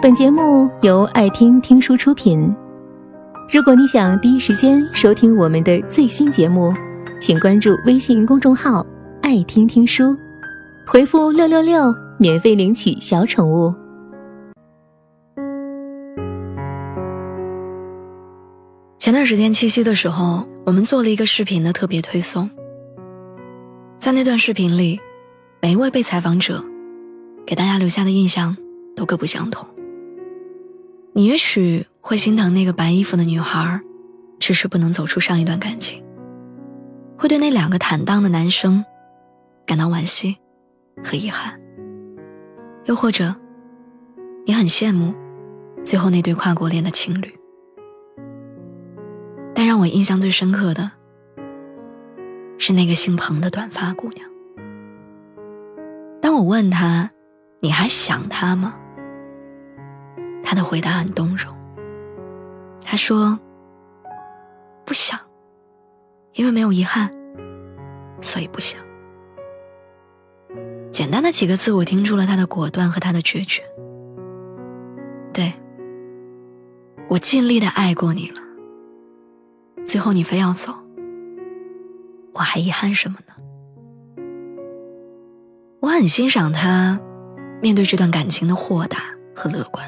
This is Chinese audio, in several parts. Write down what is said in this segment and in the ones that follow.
本节目由爱听听书出品。如果你想第一时间收听我们的最新节目，请关注微信公众号“爱听听书”，回复“六六六”免费领取小宠物。前段时间七夕的时候，我们做了一个视频的特别推送。在那段视频里，每一位被采访者给大家留下的印象都各不相同。你也许会心疼那个白衣服的女孩，迟迟不能走出上一段感情；会对那两个坦荡的男生感到惋惜和遗憾；又或者，你很羡慕最后那对跨国恋的情侣。但让我印象最深刻的。是那个姓彭的短发姑娘。当我问她：“你还想他吗？”他的回答很动容。他说：“不想，因为没有遗憾，所以不想。”简单的几个字，我听出了他的果断和他的决绝。对，我尽力的爱过你了，最后你非要走。我还遗憾什么呢？我很欣赏他面对这段感情的豁达和乐观。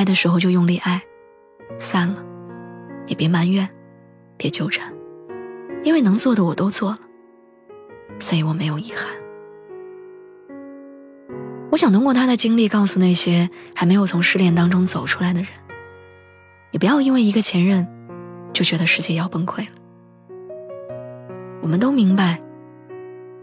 爱的时候就用力爱，散了也别埋怨，别纠缠，因为能做的我都做了，所以我没有遗憾。我想通过他的经历告诉那些还没有从失恋当中走出来的人：你不要因为一个前任就觉得世界要崩溃了。我们都明白，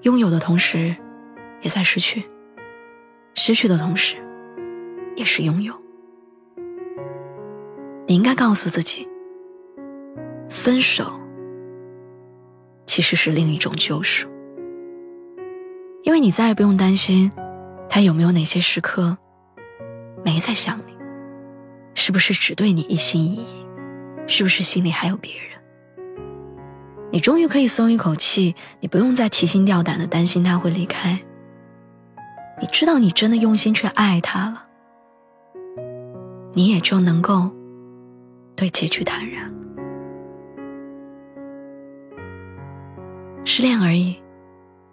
拥有的同时，也在失去；失去的同时，也是拥有。你应该告诉自己，分手其实是另一种救赎，因为你再也不用担心他有没有哪些时刻没在想你，是不是只对你一心一意，是不是心里还有别人。你终于可以松一口气，你不用再提心吊胆的担心他会离开。你知道你真的用心去爱他了，你也就能够对结局坦然。失恋而已，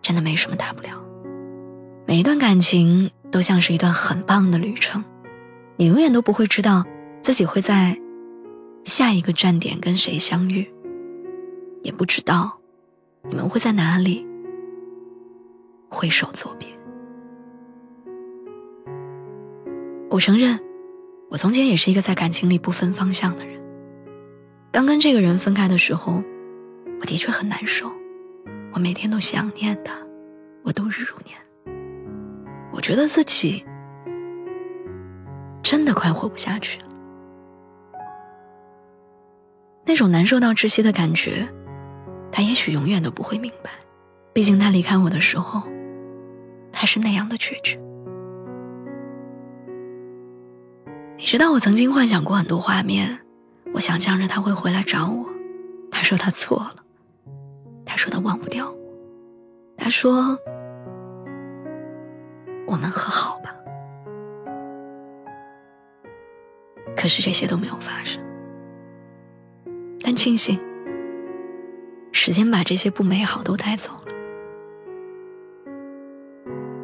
真的没什么大不了。每一段感情都像是一段很棒的旅程，你永远都不会知道自己会在下一个站点跟谁相遇。也不知道你们会在哪里挥手作别。我承认，我从前也是一个在感情里不分方向的人。刚跟这个人分开的时候，我的确很难受，我每天都想念他，我度日如年。我觉得自己真的快活不下去了，那种难受到窒息的感觉。他也许永远都不会明白，毕竟他离开我的时候，他是那样的决绝。你知道，我曾经幻想过很多画面，我想象着他会回来找我，他说他错了，他说他忘不掉我，他说我们和好吧。可是这些都没有发生，但庆幸。时间把这些不美好都带走了。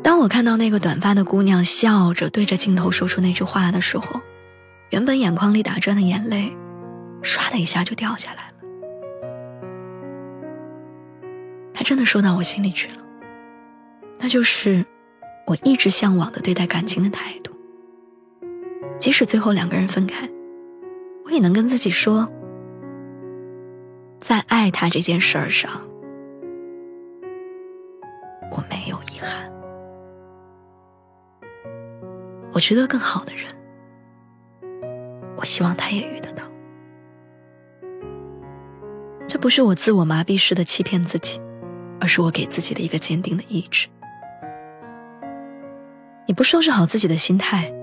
当我看到那个短发的姑娘笑着对着镜头说出那句话的时候，原本眼眶里打转的眼泪，唰的一下就掉下来了。他真的说到我心里去了，那就是我一直向往的对待感情的态度。即使最后两个人分开，我也能跟自己说。在爱他这件事儿上，我没有遗憾。我值得更好的人，我希望他也遇得到。不是我自我麻痹式的欺骗自己，而是我给自己的一个坚定的意志。你不收拾好自己的心态，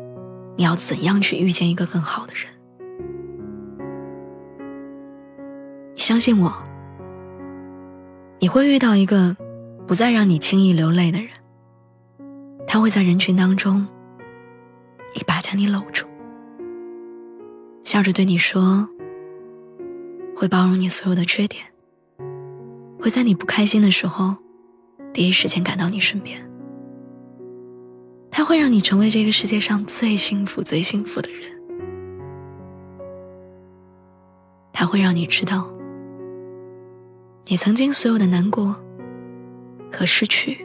你要怎样去遇见一个更好的人？相信我，你会遇到一个不再让你轻易流泪的人。他会在人群当中一把将你搂住，笑着对你说：“会包容你所有的缺点，会在你不开心的时候，第一时间赶到你身边。他会让你成为这个世界上最幸福、最幸福的人。他会让你知道，你曾经所有的难过和失去。”